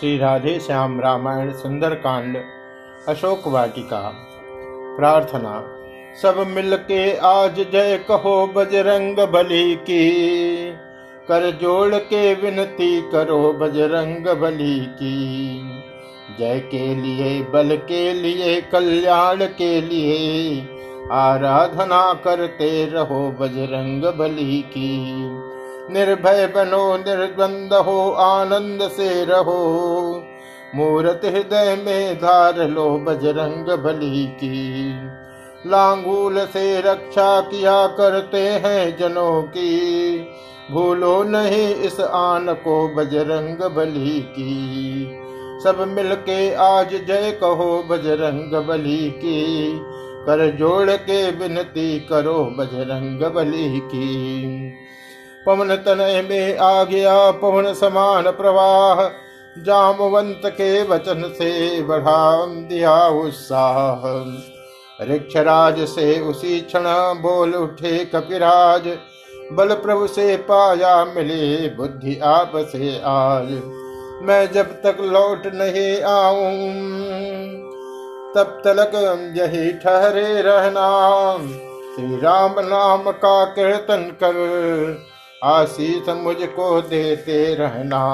श्री राधे श्याम रामायण सुंदरकांड अशोक वाटिका प्रार्थना। सब मिलके आज जय कहो बजरंग बली की। कर जोड़ के विनती करो बजरंग बली की। जय के लिए, बल के लिए, कल्याण के लिए, आराधना करते रहो बजरंग बली की। निर्भय बनो निर्द्वंद हो आनंद से रहो। मूर्त हृदय में धार लो बजरंग बली की। लांगूल से रक्षा किया करते हैं जनों की। भूलो नहीं इस आन को बजरंग बली की। सब मिलके आज जय कहो बजरंग बली की। कर जोड़ के विनती करो बजरंग बली की। पवन तनय में आ गया पवन समान प्रवाह। जामवंत के वचन से बढ़ा दिया उत्साह। ऋक्षराज से उसी क्षण बोल उठे कपिराज। बल प्रभु से पाया मिले बुद्धि आप से आज मैं जब तक लौट नहीं आऊँ, तब तलक यही ठहरे रहना। श्री राम नाम का कीर्तन कर आशीष मुझको देते रहना।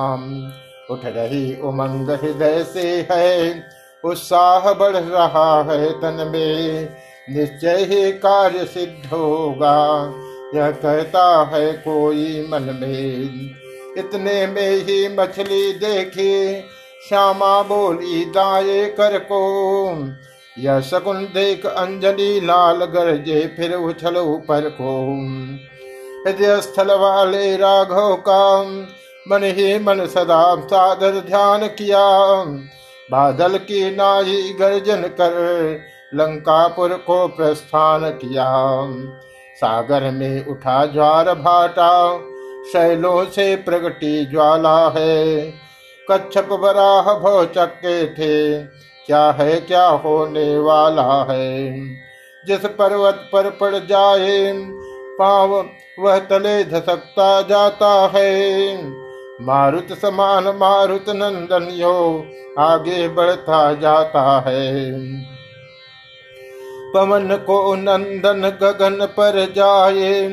उठ रही उमंग हृदय से है, उत्साह बढ़ रहा है तन में। निश्चय ही कार्य सिद्ध होगा, यह कहता है कोई मन में। इतने में ही मछली देखी, श्यामा बोली, दाए कर को। यह शकुन देख अंजलि लाल गरजे फिर उछल ऊपर को। हृदय स्थल वाले राघव का मन ही मन सदा सादर ध्यान किया। बादल की नाई गर्जन कर, लंकापुर को प्रस्थान किया। सागर में उठा ज्वार भाटा, शैलों से प्रगटी ज्वाला है। कच्छप बराह भव चक्के थे, क्या है, क्या होने वाला है? जिस पर्वत पर पड़ जाए पाव, वह तले धसकता जाता है। मारुत समान, मारुत नंदन यो आगे बढ़ता जाता है। पवन को नंदन गगन पर जाए,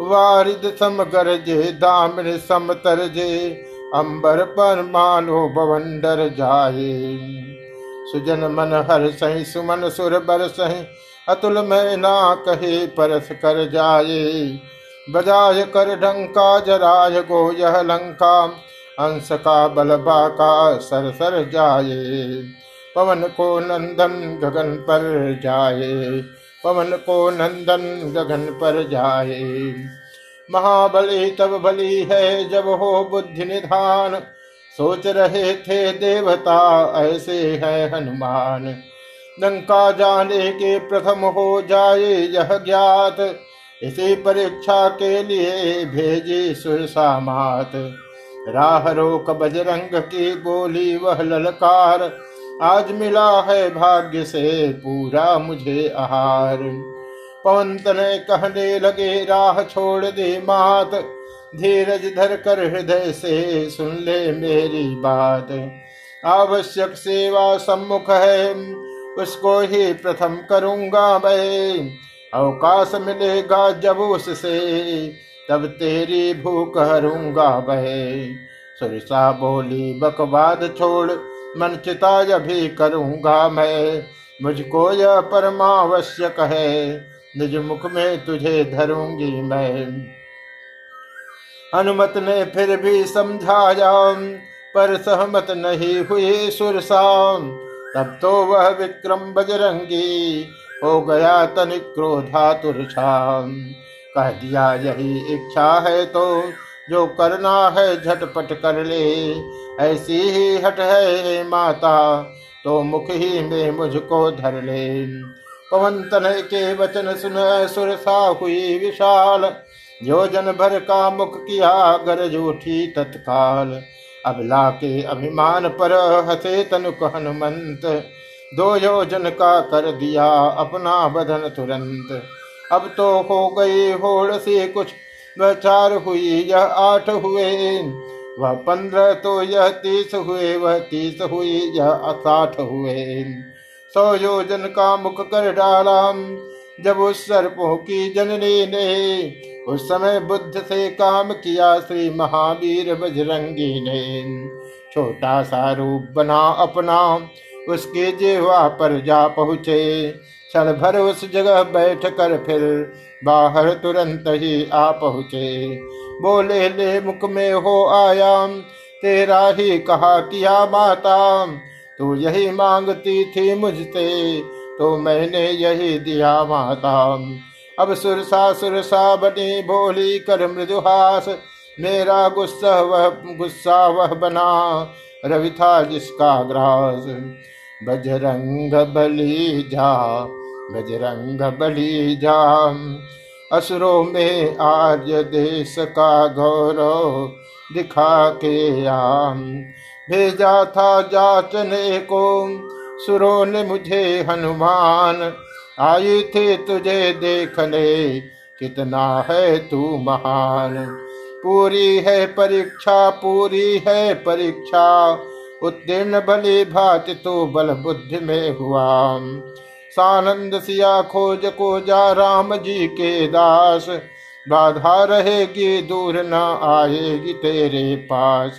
वारिद सम गरजे दामिन सम तरजे अंबर पर मानो बवंडर जाए। सुजन मन हर सही, सुमन सुर बर सही अतुल में ना कहे परस कर जाए। बजाय कर ढंका, जराय गो यह लंका। अंश का बलबा का सर सर जाए। पवन को नंदन गगन पर जाए। पवन को नंदन गगन पर जाए। महाबली तब बली है जब हो बुद्धि निधान। सोच रहे थे देवता ऐसे है हनुमान। लंका जाने के प्रथम हो जाए यह ज्ञात। इसी परीक्षा के लिए भेजी सुरसामात राह रोक बजरंग की बोली वह ललकार। आज मिला है भाग्य से पूरा मुझे आहार। पवन तने कहने लगे, राह छोड़ दे मात। धीरज धर कर हृदय से सुन ले मेरी बात। आवश्यक सेवा सम्मुख है। उसको ही प्रथम करूँगा मैं। अवकाश मिलेगा जब उससे, तब तेरी भूख हरूँगा बहे सुरसा बोली, बकवाद छोड़ मन चिता भी करूँगा मैं। मुझको यह परमावश्यक है, निज मुख में तुझे धरूँगी मैं। हनुमत ने फिर भी समझाया, पर सहमत नहीं हुई सुरसा। तब तो वह विक्रम बजरंगी। हो गया तनिक क्रोधातुरछा। कह दिया, यही इच्छा है तो जो करना है झटपट कर ले। ऐसी ही हट है माता तो मुख ही में मुझको धर ले। पवन तनय के वचन सुन सुरसा हुई विशाल। योजन भर का मुख किया, गरज उठी तत्काल। अबला के अभिमान पर हसे तनुक हनुमंत। दो योजन का कर दिया अपना बदन तुरंत। अब तो हो गई होड़ से कुछ, वह चार हुई, यह आठ हुए। वह पंद्रह तो यह तीस हुए, वह तीस हुई, यह साठ हुए। सौ योजन का मुख कर डाला जब उस सर्पों की जननी ने उस समय बुद्ध से काम किया, श्री महावीर बजरंगी ने। छोटा सा रूप बना अपना, उसके जेवा पर जा पहुँचे। क्षण भर उस जगह बैठ कर फिर बाहर तुरंत ही आ पहुँचे। बोले, ले मुख में हो आया, तेरा ही कहा किया माता, तू यही मांगती थी मुझसे। तो मैंने यही दिया माता। अब सुरसा सुरसा बनी बोली कर मृदुहास मेरा गुस्सा वह गुस्सा वह बना। रवि था जिसका ग्रास। बजरंग बली जा, बजरंग बली जा। असुरों में आर्य देश का गौरव दिखा के आम। भेजा था जाचने को सुरों ने मुझे हनुमान। आई थे तुझे देखने, कितना है तू महान। पूरी है परीक्षा, पूरी है परीक्षा। उत्तीर्ण भली भात तो बल बुद्धि में हुआ। सानंद सिया खोज को जा राम जी के दास। बाधा रहेगी, दूर न आएगी तेरे पास।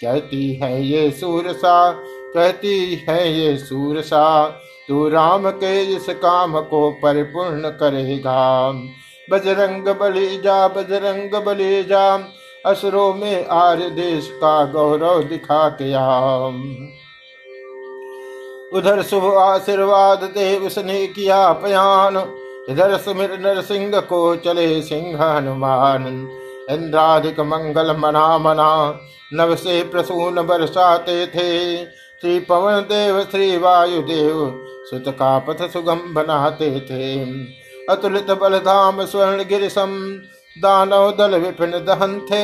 कहती है ये सूरसा कहती है ये सूरसा, तू राम के इस काम को परिपूर्ण करेगा। बजरंग बली जा, बजरंग बली जा, असुरों में आर्य देश का गौरव दिखा के उधर शुभ आशीर्वाद दे उसने किया पयान, इधर सुमिर नरसिंह को चले सिंह हनुमान इंद्राधिक मंगल मना मना, नव से प्रसून बरसाते थे श्री पवन देव श्री वायुदेव सुत का पथ सुगम बनाते थे। अतुलित बलधाम स्वर्ण गिरिशम दानव दल विपिन दहन थे।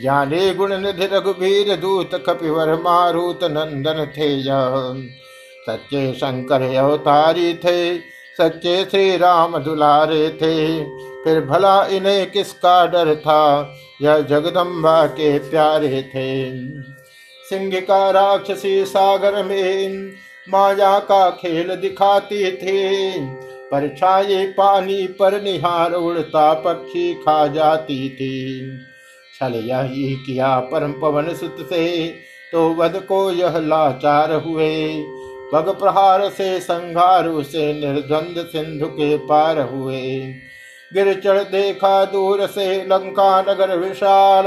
याने गुण निधि रघुवीर दूत कपिवर मारुत नंदन थे। सच्चे शंकर अवतारी थे, सच्चे श्री राम दुलारे थे। फिर भला इन्हें किसका डर था, यह जगदम्बा के प्यारे थे। सिंह का राक्षसी सागर में माया का खेल दिखाती थी। पर छाए पानी पर निहार उड़ता पक्षी खा जाती थी। छल यही किया परम पवन सुत से तो वध को यह लाचार हुए। पग प्रहार से संघारु से निर्द्वंद सिंधु के पार हुए। गिर चढ़ देखा दूर से लंका नगर विशाल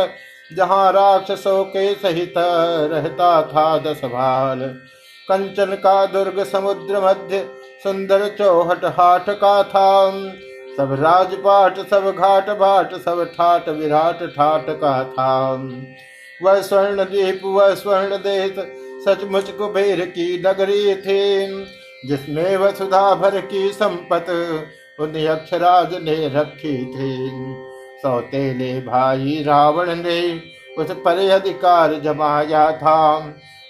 जहाँ राक्षसों के सहित रहता था दस भाल कंचन का दुर्ग समुद्र मध्य, सुंदर चौहट हाट का था। सब राजपाट, सब घाट बाट सब ठाट विराट ठाट का था। वह स्वर्ण दीप वह स्वर्ण देश सचमुच कुबेर की नगरी थी। जिसमें वसुधा भर की संपत, उन्हें अक्षराज ने रखी थी। सौतेले भाई रावण ने उस पर अधिकार जमाया था।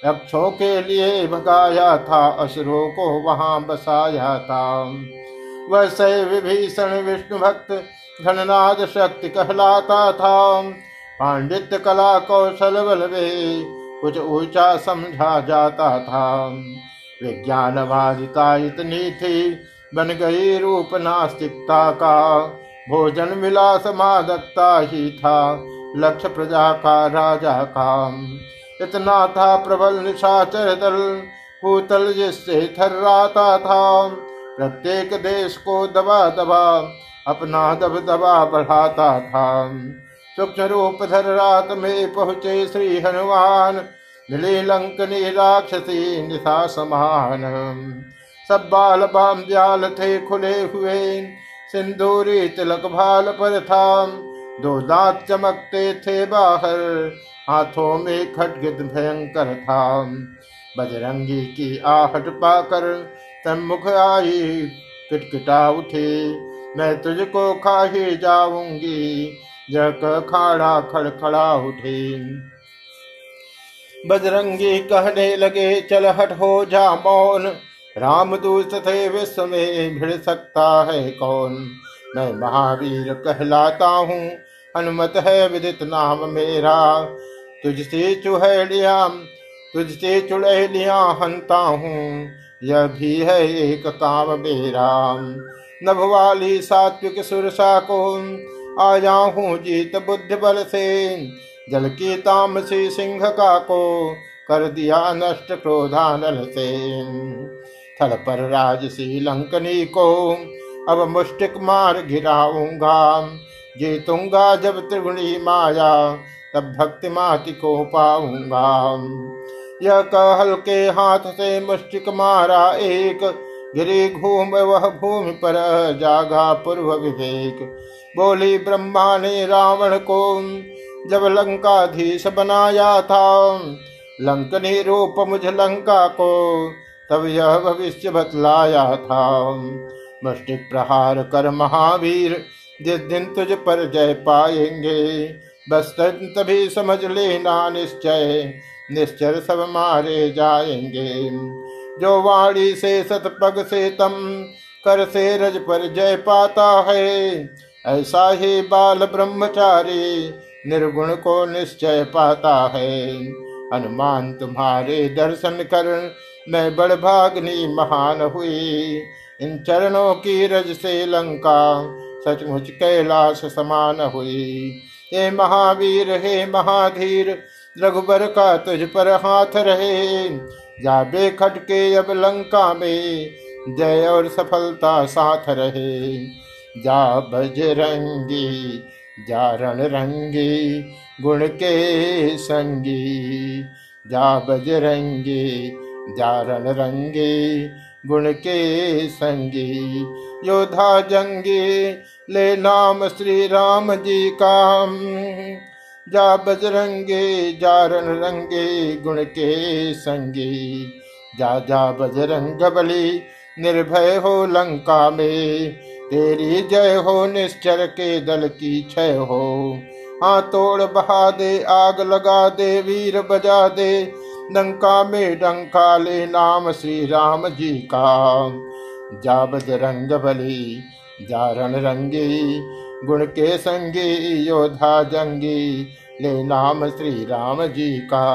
रक्षों के लिए भगाया था, असुरों को वहाँ बसाया था। वह विभीषण विष्णु भक्त धननाद शक्ति कहलाता था। पांडित्य कला कौशल बल कुछ ऊँचा समझा जाता था। विज्ञानवादिता इतनी थी, बन गई रूप नास्तिकता का। भोजन विलास मादकता ही था लक्ष्य प्रजा का राजा का इतना था प्रबल निशाचर दल भूतल जिससे थर्राता था। प्रत्येक देश को दबा दबा, अपना दब दबा बढ़ाता था। सूक्ष्म रूप धर रात में पहुँचे श्री हनुमान लंकनी राक्षसी निशा समान। सब बाल बाम जाल थे खुले हुए सिंदूरी तिलक भाल पर था दो दांत चमकते थे बाहर, हाथों में खटगित भयंकर था बजरंगी की आहट पाकर सम्मुख आई किटकिटा उठे, मैं तुझको खा ही जाऊँगी, जग खाड़ा खड़खड़ा उठे। बजरंगी कहने लगे, चल हट हो जा मौन। राम दूत थे विश्व में भिड़ सकता है कौन? मैं महावीर कहलाता हूँ। अनुमत है विदित नाम मेरा। तुझसे चुहलिया, तुझसे चुड़ैलिया हंता हूँ। यह भी है एक काम मेरा। नभ वाली सात्विक सुरसा को आया हूँ जीत बुद्ध बल से। जल की तामसी सिंह का को कर दिया नष्ट क्रोधानल से। थल पर राजसी लंकनी को अब मुष्टिक मार घिराऊँगा। जीतूँगा जब त्रिगुणी माया, तब भक्ति माति को पाऊँगा। यह कहल के हाथ से मुष्टिक मारा एक, गिरी घूम वह भूमि पर जागा पूर्व विवेक। बोली ब्रह्मा ने रावण को, जब लंकाधीश बनाया था, लंकनी रूप मुझ लंका को तब यह भविष्य बतलाया था मस्टिक प्रहार कर महावीर जिस दिन तुझ पर जय पाएँगे। बस तभी समझ लेना निश्चय, निश्चर सब मारे जाएँगे। जो वाणी से सतपग से तम, कर से रज पर जय पाता है। ऐसा ही बाल ब्रह्मचारी, निर्गुण को निश्चय पाता है। हनुमान तुम्हारे दर्शन कर मैं बड़ भागनी महान हुई। इन चरणों की रज से लंका सचमुच कैलाश समान हुई। हे महावीर, हे महाधीर, रघुबर का तुझ पर हाथ रहे। जा बेखटके अब लंका में जय और सफलता साथ रहे। जा बजरंगी, जा रण रंगी गुण के संगी। जा बजरंगी जा रण रंगी गुण के संगी योधा जंगी ले नाम श्री राम जी का। जा बजरंगे जा रण रंगे गुण के संगी जा जा बजरंग बली, निर्भय हो लंका में। तेरी जय हो निश्चर के दल की क्षय हो। हाँ तोड़ बहा दे, आग लगा दे, वीर बजा दे। लंका में डंका ले नाम श्री राम जी का जा बजरंग बली जा रण रंगी गुण के संगी योधा जंगी ले नाम श्री राम जी का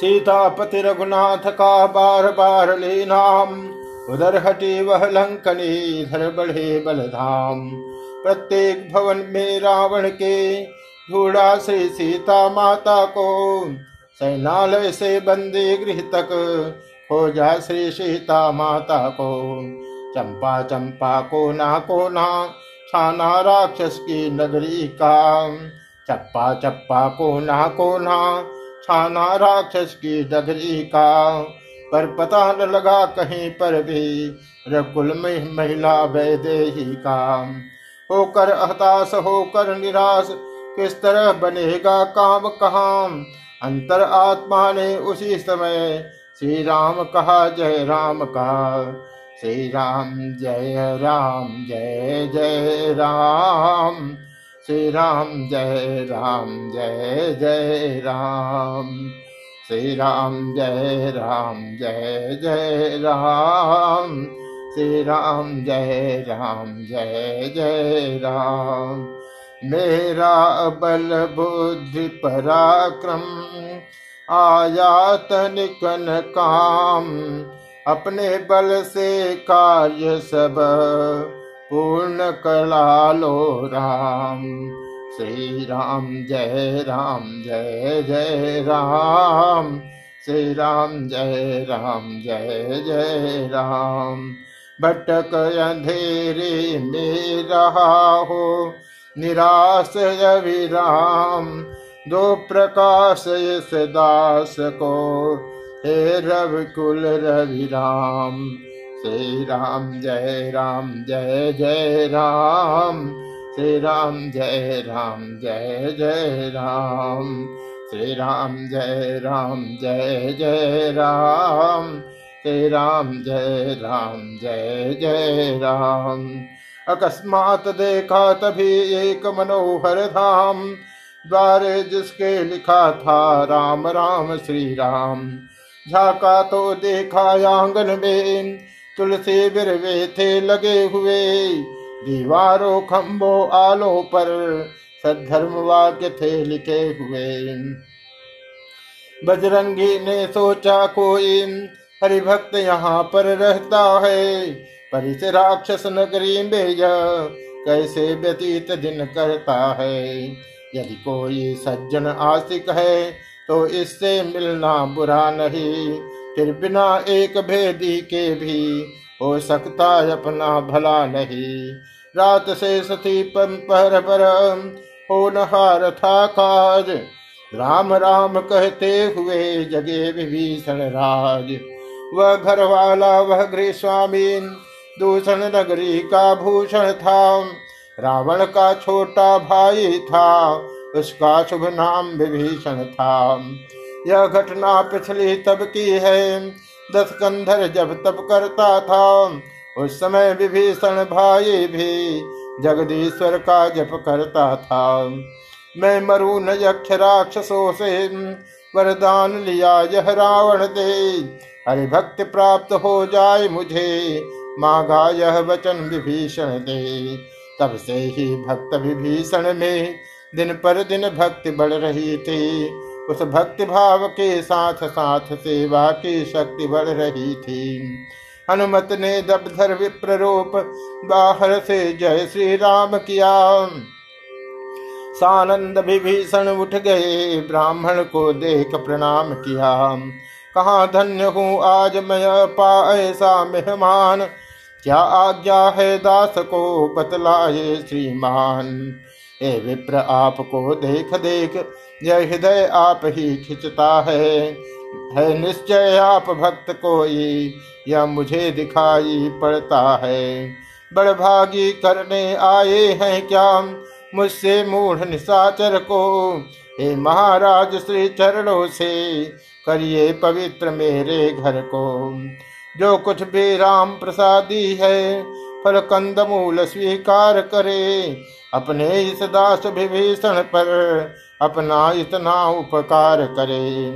सीतापति रघुनाथ का बार बार ले नाम उधर हटे वह लंकनी धर बढ़े बलधाम। प्रत्येक भवन में रावण के ढूढ़ा श्री सीता माता को, सैनालय से बंदी गृह तक हो जा श्री सीता माता को। चंपा चंपा को ना को ना छाना राक्षस की नगरी का, चप्पा चप्पा को ना को ना छाना राक्षस की नगरी का। पर पता न लगा कहीं पर भी रकुल में महिला वैदेही का। होकर हताश, होकर निराश किस तरह बनेगा काम कहा? अंतर आत्मा ने उसी समय श्री राम कहा, जय राम कहा श्री राम जय राम, जय जय राम। श्री राम जय राम, जय जय राम। श्री राम जय राम, जय जय राम। श्री राम जय राम, जय जय राम। मेरा बल बुद्धि पराक्रम आयात निकन काम, अपने बल से कार्य सब पूर्ण कला लो राम। श्री राम जय राम, जय जय राम। श्री राम जय राम, जय जय राम। भटक अंधेरे में रहा हो निराश अविराम दो प्रकाश इस दास को। हे रविकुल रवि राम श्री राम जय राम, जय जय राम। श्री राम जय राम, जय जय राम। श्री राम जय राम, जय जय राम। श्री राम जय राम, जय जय राम। अकस्मात देखा तभी एक मनोहर धाम, द्वारे जिसके लिखा था राम राम, श्री राम। झाका तो देखा आँगन में, तुलसी बिरवे थे लगे हुए। दीवारों खम्बो आलो पर सद्धर्म वाक्य थे लिखे हुए। बजरंगी ने सोचा कोई, हरिभक्त यहाँ पर रहता है। परिस राक्षस नगरी में कैसे व्यतीत दिन करता है। यदि कोई सज्जन आशिक है तो इससे मिलना बुरा नहीं। फिर बिना एक भेदी के भी हो सकता अपना भला नहीं। रात से सती पर पर हो नहार था काज। राम राम कहते हुए जगे विभीषण राज। वह घर वाला वह गृह स्वामी दूषण नगरी का भूषण था। रावण का छोटा भाई था, उसका शुभ नाम विभीषण था। यह घटना पिछली तब की है, दस कंधर जब तब करता था। उस समय विभीषण भाई भी जगदीश्वर का जप करता था। मैं मरु न यक्ष राक्षसों से, वरदान लिया यह रावण दे। हरि भक्त प्राप्त हो जाए मुझे मांगा यह वचन विभीषण दे तब से ही भक्त विभीषण में दिन पर दिन भक्ति बढ़ रही थी। उस भक्ति भाव के साथ साथ सेवा की शक्ति बढ़ रही थी। हनुमत ने दबधर विप्ररूप बाहर से जय श्री राम किया। सानंद विभीषण उठ गए, ब्राह्मण को देख प्रणाम किया। कहा धन्य हूँ आज मैं पा ऐसा मेहमान। क्या आज्ञा है दास को बतलाए श्रीमान? हे विप्र, आपको देख देख, यह हृदय आप ही खिंचता है। है निश्चय आप भक्त कोई, यह मुझे दिखाई पड़ता है। बड़भागी करने आए हैं क्या मुझसे मूढ़ निशाचर को? हे महाराज, श्री चरणों से करिए पवित्र मेरे घर को। जो कुछ भी राम प्रसादी है, फल कंद मूल स्वीकार करे। अपने इस दास विभीषण पर अपना इतना उपकार करे।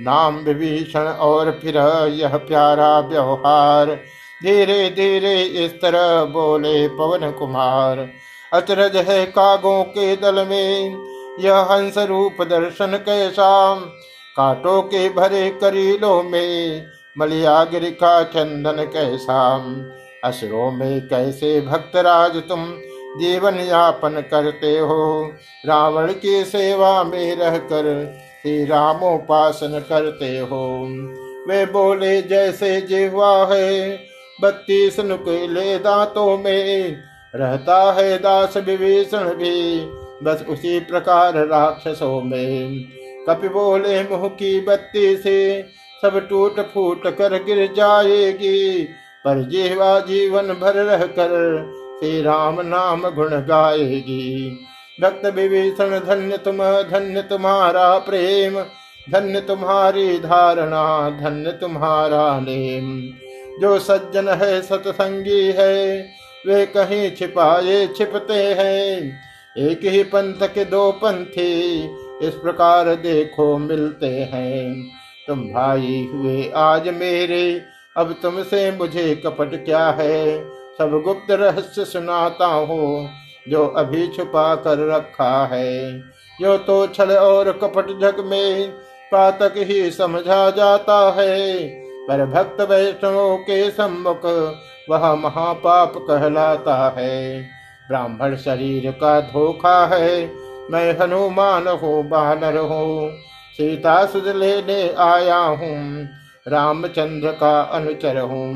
नाम विभीषण और फिर यह प्यारा व्यवहार। धीरे धीरे इस तरह बोले पवन कुमार। अचरज है कागों के दल में, यह हंस रूप दर्शन कैसा? कांटों के भरे करीलों में मलियागिर का चंदन कैसा असुरों में कैसे भक्तराज तुम? जीवन यापन करते हो। रावण की सेवा में रहकर श्री रामोपासन करते हो। वे बोले, जैसे जिह्वा है, बत्तीस नुकीले दांतों में रहता है दास विभीषण भी, बस उसी प्रकार राक्षसों में। कपि बोले, मुह की बत्ती से सब टूट फूट कर गिर जाएगी, पर जीवा जीवन भर रह कर श्री राम नाम गुण गाएगी। भक्त विभीषण, धन्य तुम, धन्य तुम्हारा प्रेम, धन्य तुम्हारी धारणा, धन्य तुम्हारा नेम। जो सज्जन है, सतसंगी है, वे कहीं छिपाए, छिपते हैं। एक ही पंथ के दो पंथी, इस प्रकार देखो मिलते हैं। तुम भाई हुए आज मेरे, अब तुमसे मुझे कपट क्या है? सब गुप्त रहस्य सुनाता हूँ, जो अभी छुपा कर रखा है। जो तो छल और कपट जग में पातक ही समझा जाता है, पर भक्त वैष्णवों के सम्मुख वह महापाप कहलाता है। ब्राह्मण शरीर का धोखा है, मैं हनुमान हूँ, बानर हूँ। सीता सुध लेने आया हूँ, रामचंद्र का अनुचर हूँ।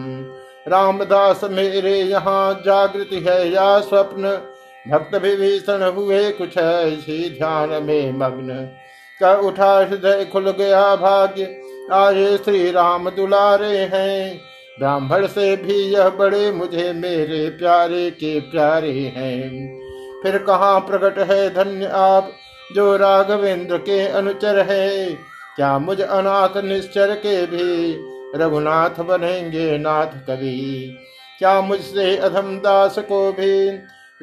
रामदास मेरे यहाँ जागृति है, या स्वप्न? भक्त विभीषण हुए कुछ ऐसी ध्यान में मग्न। का उठा हृदय खुल गया भाग्य आए श्री राम दुलारे हैं। ब्राह्मण से भी यह बड़े मुझे मेरे प्यारे के प्यारे हैं। फिर कहाँ प्रकट है धन्य आप? जो राघवेंद्र के अनुचर है, क्या मुझ अनाथ निश्चर के भी रघुनाथ बनेंगे नाथ कवि? क्या मुझसे अधम दास को भी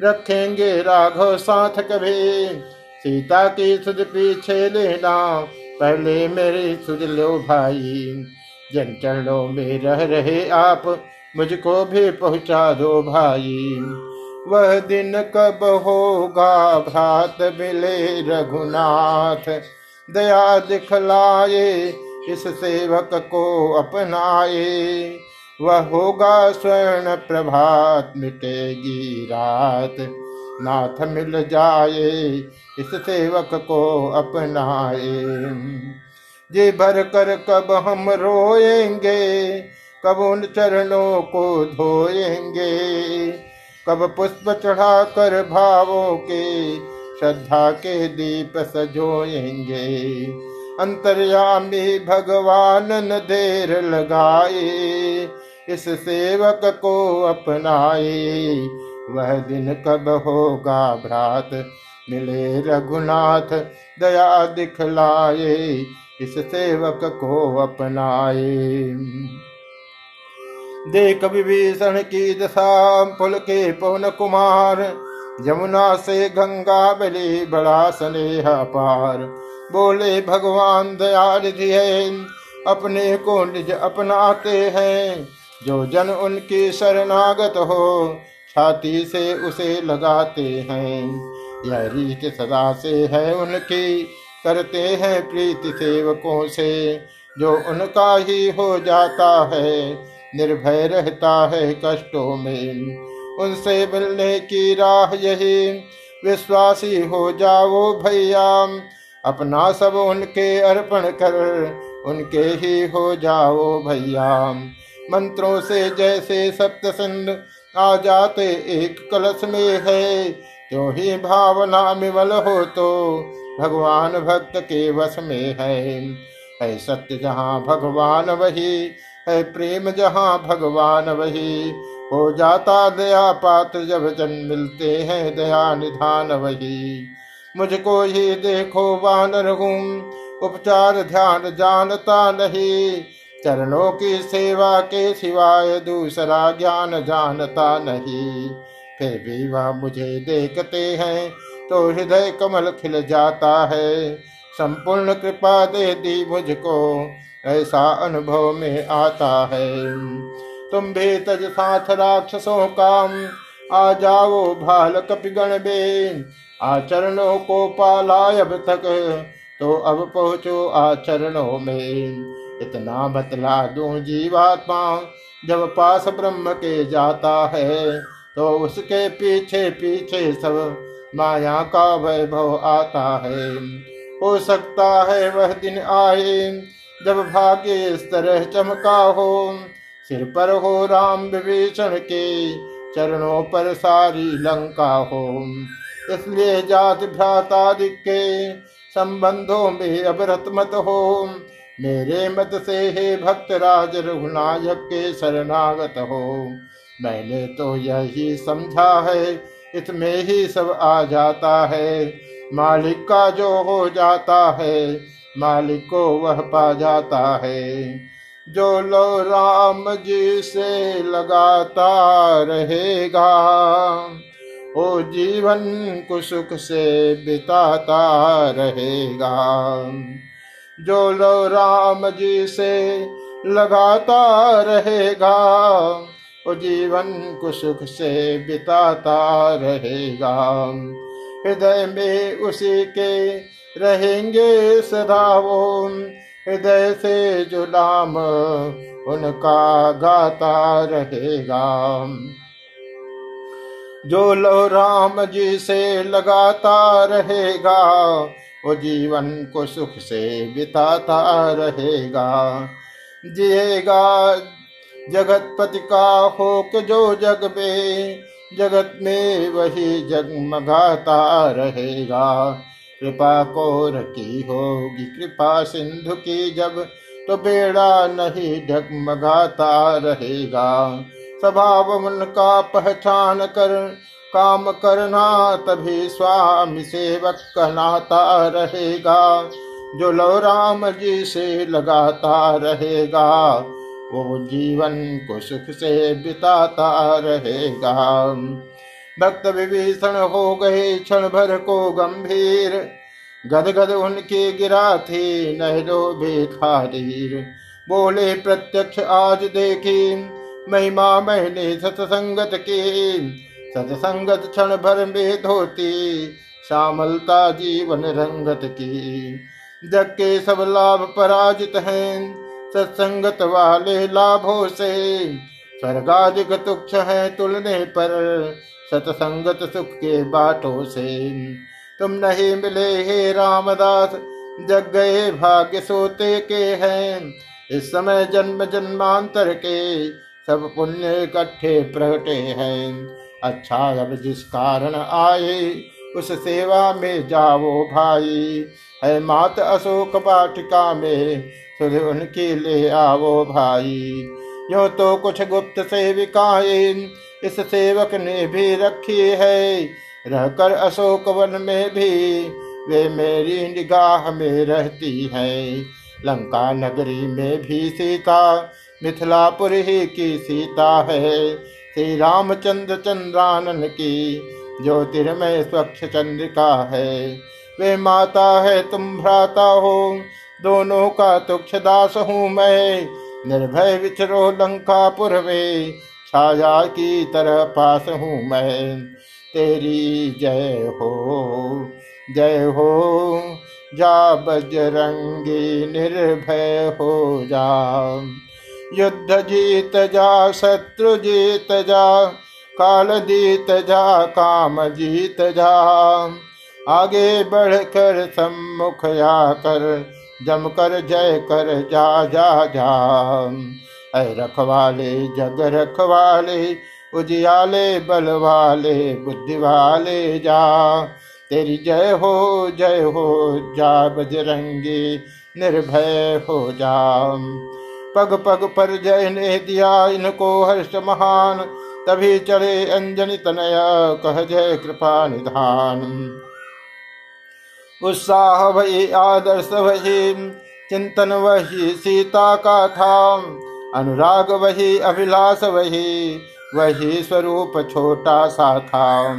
रखेंगे राघव साथ कभी? सीता की सुध पीछे लेना पहले मेरी सुध लो भाई। जन चरणों में रह रहे आप मुझको भी पहुँचा दो भाई। वह दिन कब होगा? भ्रात मिले रघुनाथ। दया दिखलाए, इस सेवक को अपनाए। वह होगा स्वर्ण प्रभात, मिटेगी रात। नाथ मिल जाए, इस सेवक को अपनाए। जे भर कर कब हम रोएँगे? कब उन चरणों को धोएँगे? कब पुष्प चढ़ा कर भावों के श्रद्धा के दीप सजोएँगे। अंतर्यामी भगवान न देर लगाए, इस सेवक को अपनाए। वह दिन कब होगा भ्रात, मिले रघुनाथ दया दिखलाए, इस सेवक को अपनाए। देख विभीषण की दशा, पुल के पवन कुमार। यमुना से गंगा बली बड़ा स्नेह पार। बोले, भगवान दयाल जी है, अपने को निज अपनाते हैं। जो जन उनकी शरणागत हो, छाती से उसे लगाते हैं। यह रीत सदा से है उनकी, करते हैं प्रीति सेवकों से। जो उनका ही हो जाता है निर्भय रहता है कष्टों में। उनसे मिलने की राह यही। विश्वासी हो जाओ भैया। अपना सब उनके अर्पण कर, उनके ही हो जाओ भैया। मंत्रों से जैसे सप्त सिंध आ जाते, एक कलश में है। क्यों ही भावना विमल हो तो भगवान भक्त के वश में है। है सत्य जहाँ भगवान वही है प्रेम जहाँ भगवान वही, हो जाता दया पात्र जब जन मिलते हैं दया निधान वही। मुझको ही देखो वानर हूँ, उपचार ध्यान जानता नहीं, चरणों की सेवा के सिवाय दूसरा ज्ञान जानता नहीं। फिर भी वह मुझे देखते हैं तो हृदय कमल खिल जाता है, संपूर्ण कृपा दे दी मुझको ऐसा अनुभव में आता है। तुम भी तज साथ राक्षसों का, आ जाओ भाल कपिगण बे। आचरणों को पाला अब तक तो अब पहुंचो आचरणों में। इतना बतला दू जीवात्मा, जब पास ब्रह्म के जाता है तो उसके पीछे पीछे सब माया का वैभव आता है। हो सकता है वह दिन आए जब भाग्य इस तरह चमका हो सिर पर हो राम विभीषण के चरणों पर सारी लंका हो। इसलिए जात भ्राता के संबंधों में अबरत मत हो। मेरे मत से हे भक्त राज रघुनायक के शरणागत हो। मैंने तो यही समझा है, इसमें ही सब आ जाता है। मालिक का जो हो जाता है मालिक को वह पा जाता है। जो लो राम जी से लगाता रहेगा, वो जीवन को सुख से बिताता रहेगा। जो लो राम जी से लगाता रहेगा, वो जीवन को सुख से बिताता रहेगा। हृदय में उसी के रहेंगे सदा वो हृदय से जो नाम उनका गाता रहेगा। जो लो राम जी से लगाता रहेगा, वो जीवन को सुख से बिताता रहेगा। जिएगा जगतपति का हो के जो जग में, जगत में वही जगमगाता रहेगा। कृपा को रखी होगी। कृपा सिंधु की जब तो बेड़ा नहीं ढगमगाता रहेगा। स्वभाव मन का पहचान कर, काम करना तभी स्वामी सेवक कहनाता रहेगा। जो लो राम जी से लगाता रहेगा, वो जीवन को सुख से बिताता रहेगा। भक्त विभीषण हो गए क्षण भर को गंभीर। गद गद उनके गिरा थी नहरो बेखारीर बोले, प्रत्यक्ष आज देखी, महिमा मैंने सतसंगत की। सतसंगत क्षण भर में धोती श्यामलता जीवन रंगत की। जग के सब लाभ पराजित हैं, सत्संगत वाले लाभों से। स्वर्गाधिक तुक्ष है तुलने पर सतसंगत सुख के बाटों से। तुम नहीं मिले हे रामदास, जग गए भाग्य सोते के हैं। इस समय जन्म जन्मांतर के सब पुण्य इकट्ठे प्रगटे हैं। अच्छा अब जिस कारण आए, उस सेवा में जाओ भाई। है मात अशोक वाटिका में, सुध उनकी ले आओ भाई। यो तो कुछ गुप्त सेविकाएँ इस सेवक ने भी रखी है। रहकर अशोक वन में भी वे मेरी निगाह में रहती है। लंका नगरी में भी सीता, मिथिलापुर ही की सीता है। श्री रामचंद्र चंद्रानन की ज्योतिर्मय स्वच्छ चंद्रिका है। वे माता है, तुम भ्राता हो, दोनों का तुक्ष दास हूँ मैं। निर्भय विचरो लंकापुर में छाया की तरह पास हूँ मैं। तेरी जय हो जय हो, जा बजरंगी निर्भय हो जा। युद्ध जीत जा, शत्रु जीत जा, काल जीत जा, काम जीत जा। आगे बढ़कर सम्मुख आकर, जमकर जय कर जा जा जा। ऐ रखवाले, जग रखवाले, उजियाले बल वाले बुद्धि वाले जा। तेरी जय हो जय हो, जा बजरंगी, निर्भय हो जा। पग पग पर जय ने दिया इनको हर्ष महान, तभी चले अंजनी तनय, कह जय कृपा निधान। उत्साह वही, आदर्श वही, चिंतन वही, सीता का था अनुराग वही अभिलाष वही वही स्वरूप छोटा सा था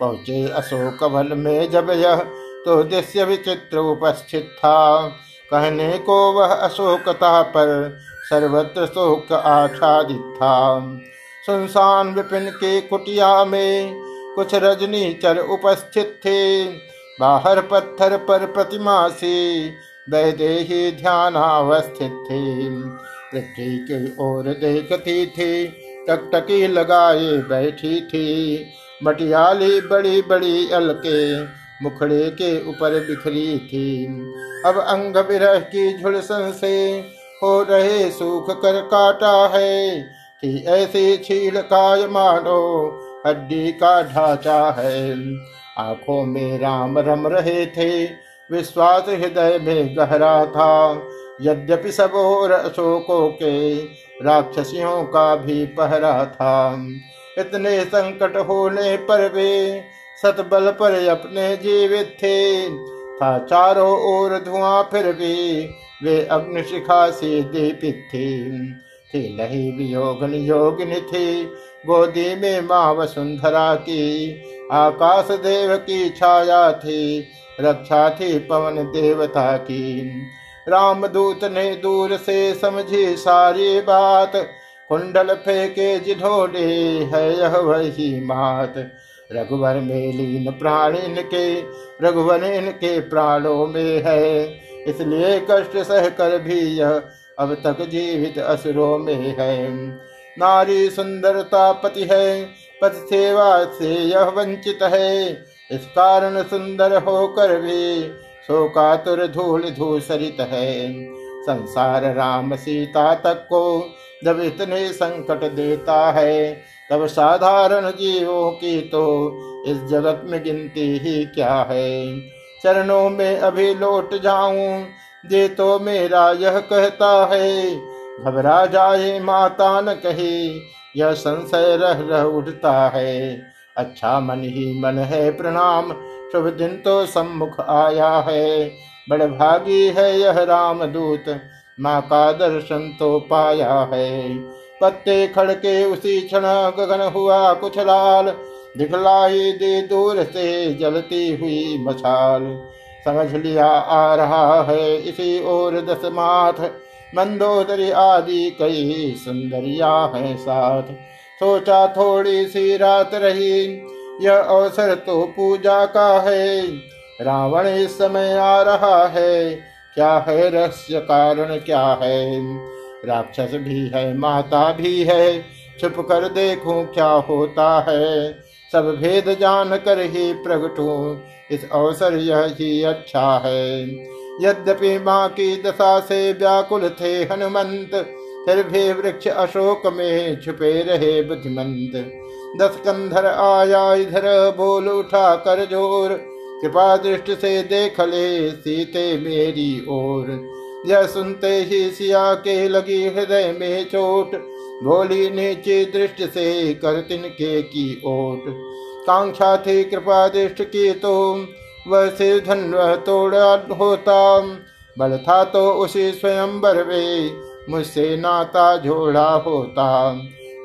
पहुँचे अशोक वन में जब यह तो दृश्य विचित्र उपस्थित था। कहने को वह अशोकता पर सर्वत्र शोक आच्छादित था। सुनसान विपिन के कुटिया में कुछ रजनी चर उपस्थित थे। बाहर पत्थर पर प्रतिमा से, वैदेही ध्यान अवस्थित थे। पृथ्वी की ओर देखती थी, टकटकी लगाए बैठी थी। मटियाली बड़ी बड़ी अलके मुखड़े के ऊपर बिखरी थी। अब अंग विरह की झुलसन से हो रहे सूख कर काटा है कि ऐसे छील काय मानो, हड्डी का ढांचा है। आँखों में राम रम रहे थे, विश्वास हृदय में गहरा था। यद्यपि सब और अशोकों के राक्षसियों का भी पहरा था, इतने संकट होने पर वे सतबल पर अपने जीवित थे। था चारों ओर धुआँ, फिर भी वे अग्निशिखा से दीपित थे। थी नहीं वियोगन योगिनी थी, गोदी में माँ वसुंधरा की आकाश देव की छाया थी, रक्षा थी पवन देवता की। रामदूत ने दूर से समझी सारी बात। कुंडल फेंके जिधोड़े है यह वही मात। रघुवर में लीन प्राण इनके, रघुवर इनके प्राणों में है। इसलिए कष्ट सह कर भी यह अब तक जीवित असुरों में है। नारी सुंदरता पति है, पति सेवा से यह वंचित है। इस कारण सुंदर होकर भी शोकातुर धूल धूसरित है। संसार राम सीता तक को जब इतने संकट देता है, तब साधारण जीवों की तो इस जगत में गिनती ही क्या है। चरणों में अभी लौट जाऊँ जे तो मेरा यह कहता है, घबरा जाए माता न कही, यह संशय रह रह उठता है। अच्छा मन ही मन है प्रणाम शुभ दिन तो सम्मुख आया है बड़ भागी है यह राम दूत माँ का दर्शन तो पाया है। पत्ते खड़के उसी क्षण गगन हुआ कुछ लाल दिखलाई दे दूर से जलती हुई मछाल। समझ लिया आ रहा है इसी ओर दस माथ मंदोदरी आदि कई सुंदरिया है साथ। सोचा थोड़ी सी रात रही यह अवसर तो पूजा का है। रावण इस समय आ रहा है। क्या है रहस्य कारण क्या है? राक्षस भी है, माता भी है। छुप कर देखूँ क्या होता है। सब भेद जान कर ही प्रगटू। इस अवसर यह ही अच्छा है। यद्यपि माँ की दशा से व्याकुल थे हनुमंत, फिर भी वृक्ष अशोक में छुपे रहे बुद्धिमंत। दस कंधर आया इधर, बोल उठा कर ज़ोर। कृपा दृष्टि से देख ले सीते मेरी ओर। यह सुनते ही सिया के लगी हृदय में चोट। भोली नीचे दृष्टि से कर तिनके की ओट। कांक्षा थी कृपा दृष्टि की तो वह सिर धन वह तोड़ा होता। बल था तो उसी स्वयं वे मुझसे नाता जोड़ा होता।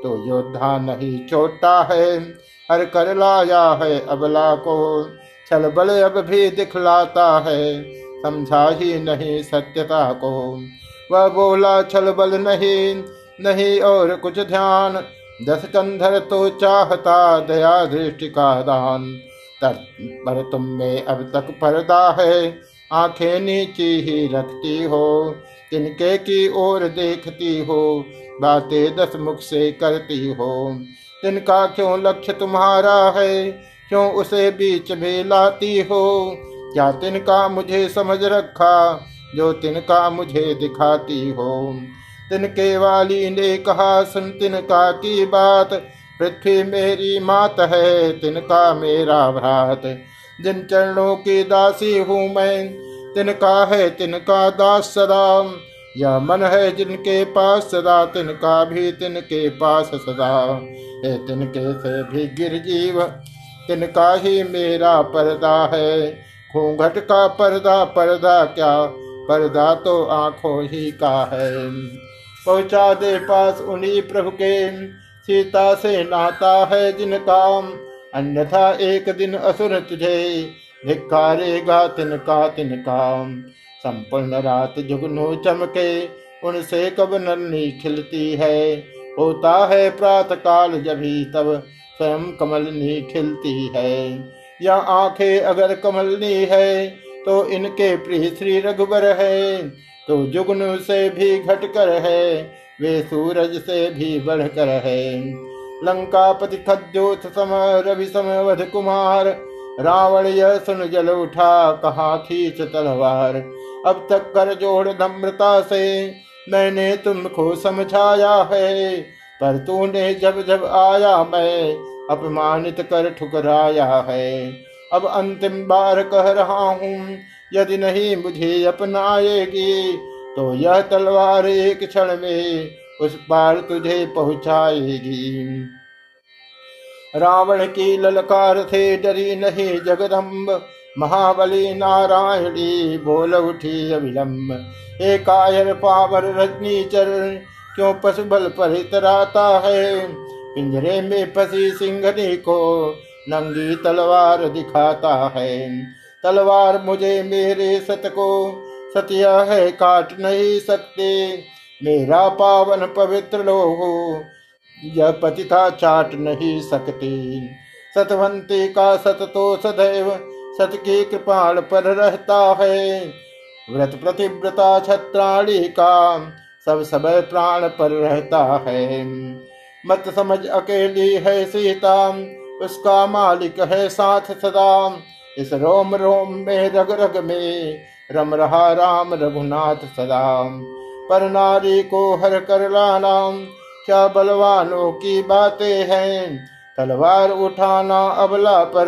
तो योद्धा नहीं छोटा है, हर कर लाया है अबला को। छल बल अब भी दिखलाता है, समझा ही नहीं सत्यता को। वह बोला, छल बल नहीं नहीं और कुछ ध्यान। दस कंधर तो चाहता दया दृष्टि का दान। पर तुम में अब तक पर्दा है, आँखें नीची ही रखती हो। तिनके की ओर देखती हो, बातें दस मुख से करती हो। तिनका क्यों लक्ष्य तुम्हारा है, क्यों उसे बीच में लाती हो? क्या तिनका मुझे समझ रखा, जो तिनका मुझे दिखाती हो? तिनके वाली ने कहा, सुन तिनका की बात। पृथ्वी मेरी मात है, तिनका मेरा भ्रात। जिन चरणों की दासी हूँ मैं तिनका है तिनका दास सदा। यह मन है जिनके पास सदा, तिनका भी तिनके पास सदा। है तिनके से भी गिर जीव, तिनका ही मेरा पर्दा है। घूंघट का पर्दा पर्दा क्या? पर्दा तो आँखों ही का है। पहुँचा दे पास उन्हीं प्रभु के। सीता से नाता है जिनका। अन्यथा एक दिन असुर तुझे धिकारेगा तिनका तिनका संपूर्ण रात जुगनू चमके, उनसे कब नन्नी खिलती है? होता है प्रात काल जभी तब स्वयं कमलनी खिलती है। या आँखें अगर कमलनी है तो इनके प्रिय श्री रघुबर है। तो जुगनू से भी घटकर है, वे सूरज से भी बढ़कर है। लंकापति खद्योत सम रवि सम वध कुमार रावण यह सुन जल उठा, कहा, खींच तलवार। अब तक कर जोड़ नम्रता से, मैंने तुमको समझाया है। पर तूने जब जब आया, मैं अपमानित कर ठुकराया है। अब अंतिम बार कह रहा हूँ, यदि नहीं मुझे अपनाएगी तो यह तलवार एक क्षण में उस पार तुझे पहुंचाएगी। रावण की ललकार से डरी नहीं जगदम्ब। महाबली नारायणी, बोल उठी अविलंब। एक कायर पावर रजनी चर क्यों पशु बल पर इतराता है? पिंजरे में फसी सिंघनी को नंगी तलवार दिखाता है। तलवार मुझे मेरे सत को, सत्य है, काट नहीं सकते। मेरा पावन पवित्र लोहो यह पतिता चाट नहीं सकती। सतवंती का सत तो सदैव सत की कृपाण पर रहता है। व्रत प्रतिव्रता छत्राणी का सब समय प्राण पर रहता है। मत समझ अकेली है सीता, उसका मालिक है साथ सदा। इस रोम रोम में रग रग में रम रहा राम रघुनाथ सदा। पर नारी को हर कर लाना क्या बलवानों की बातें हैं? तलवार उठाना अबला पर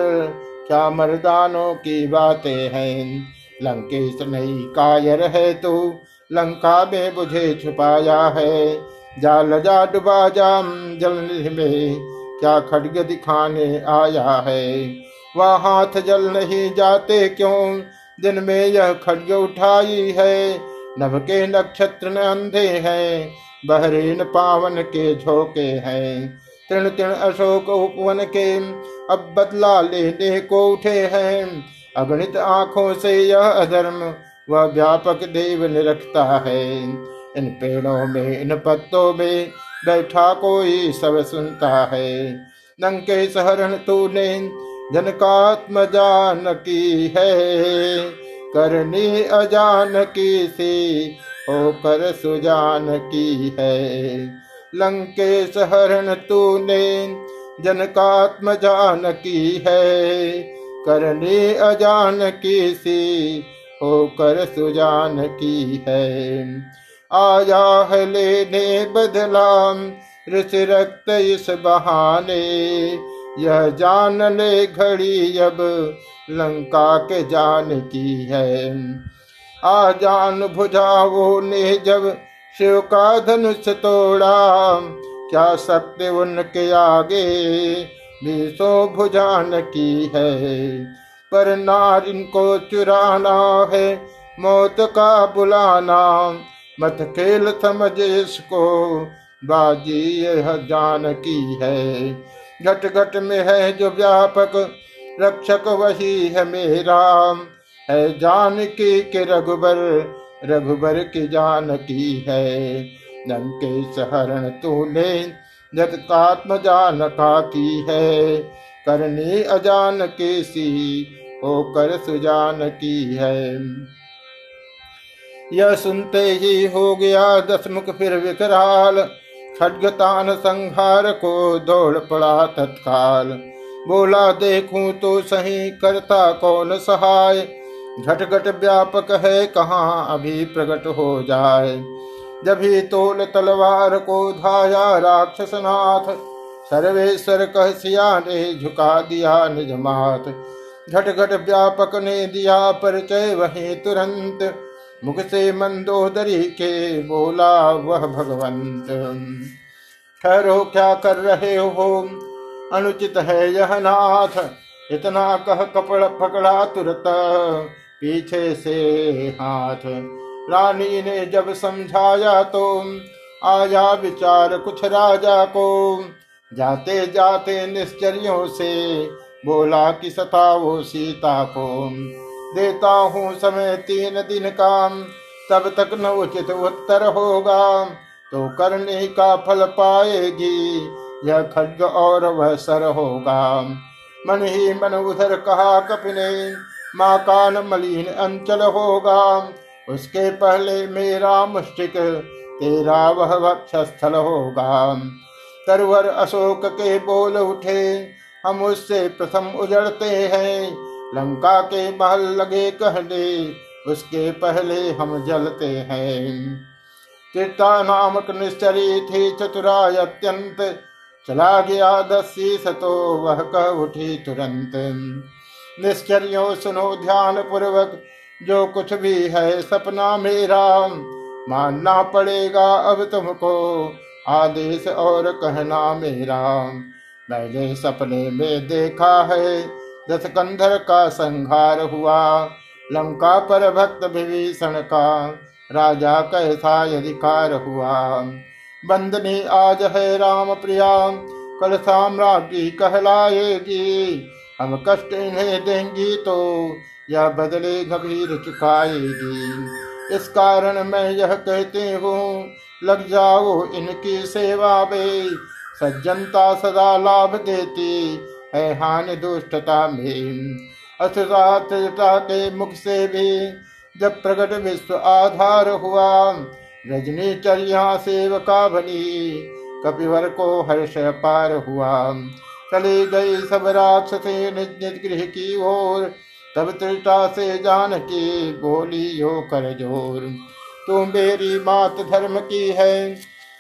क्या मर्दानों की बातें हैं? लंकेश नहीं, कायर है तू, लंका में मुझे छुपाया है। जा डुबा जाम जल में, क्या खड़ग दिखाने आया है? वह हाथ जल नहीं जाते क्यों? दिन में यह खड़ग उठाई है। नभ के नक्षत्र अंधे हैं बहरीन पावन के झोंके हैं। तृण तृण अशोक उपवन के अब बदला लेने को उठे हैं। अगणित आँखों से यह अधर्म वह व्यापक देव निरखता है। इन पेड़ों में, इन पत्तों में बैठा कोई सब सुनता है। लंके सहरण तूने जनकात्म जान की है। करनी अजान की सी होकर सुजान की है। लंकेश हरण तूने जनकात्म जान की है। करनी अजान की सी होकर सुजान की है। आया है लेने बदला ऋषि रक्त इस बहाने। यह जान ले घड़ी अब लंका के जान की है। आ जान भुजाओ ने जब शिव का धनुष तोड़ा। क्या शक्ति उनके आगे बीसो भुजान की है? पर नारिन को चुराना है, मौत का बुलाना। मत खेल समझ इसको, बाजी यह जान की है। घट घट में है जो व्यापक, रक्षक वही है मेरा। है जान की रघुबर रघुबर की जान की है। लंकेश हरण तूने जतकात्म जान का की है। करनी अजान के सी होकर सुजान की है। यह सुनते ही हो गया दसमुख फिर विकराल, खड्गतान संहार को दौड़ पड़ा तत्काल। बोला, देखूँ तो सही करता कौन सहाय? घट घट व्यापक है, कहाँ अभी प्रकट हो जाए। जब ही तोल तलवार को धाया राक्षसनाथ, सर्वेश्वर कह सिया ने झुका दिया निज मात। घट घट व्यापक ने दिया परिचय वही तुरंत, मुख से मंदोदरी के बोला वह भगवंत। ठहरो, क्या कर रहे हो? अनुचित है यह नाथ, इतना कह कपड़ पकड़ा तुरत। पीछे से हाथ। रानी ने जब समझाया तो आया विचार कुछ राजा को। जाते जाते निश्चरियों से बोला कि सताओ सीता को। देता हूँ समय तीन दिन का, तब तक न उचित उत्तर होगा। तो करने का फल पाएगी, यह खड्ग और वह सर होगा। मन ही मन उधर कहा कपिने माँ कान मलिन अंचल होगा। उसके पहले मेरा मुस्टिक तेरा वह वक्षस्थल होगा। तरवर अशोक के बोल उठे, हम उससे प्रथम उजड़ते हैं। लंका के महल लगे कहने उसके पहले हम जलते हैं। तीर्था नामक निश्चरी थी चतुराय अत्यंत, चला गया दसी सतो, वह कह उठी तुरंत। निश्चरियों सुनो ध्यान पूर्वक जो कुछ भी है सपना मेरा। मानना पड़ेगा अब तुमको आदेश और कहना मेरा। मैंने सपने में देखा है दस कंधर का संहार हुआ, लंका पर भक्त विभीषण का, राजा कैसा अधिकार हुआ। बंदनी आज है राम प्रिया, कल साम्राज्य कहलाएगी हम कष्ट इन्हें देंगी तो यह बदले गंभीर चुकाएगी। इस कारण मैं यह कहती हूँ, लग जाओ इनकी सेवा में सज्जनता सदा लाभ देती है हानि दुष्टता में। असुता के मुख से भी जब प्रकट विश्व आधार हुआ रजनी चरिया सेवका बनी, कपिवर को हर्ष पार हुआ। चली गई सब राक्षसे निज निज गृह की ओर। तब त्रिटा से जान की बोली यो कर ज़ोर तू मेरी मात धर्म की है,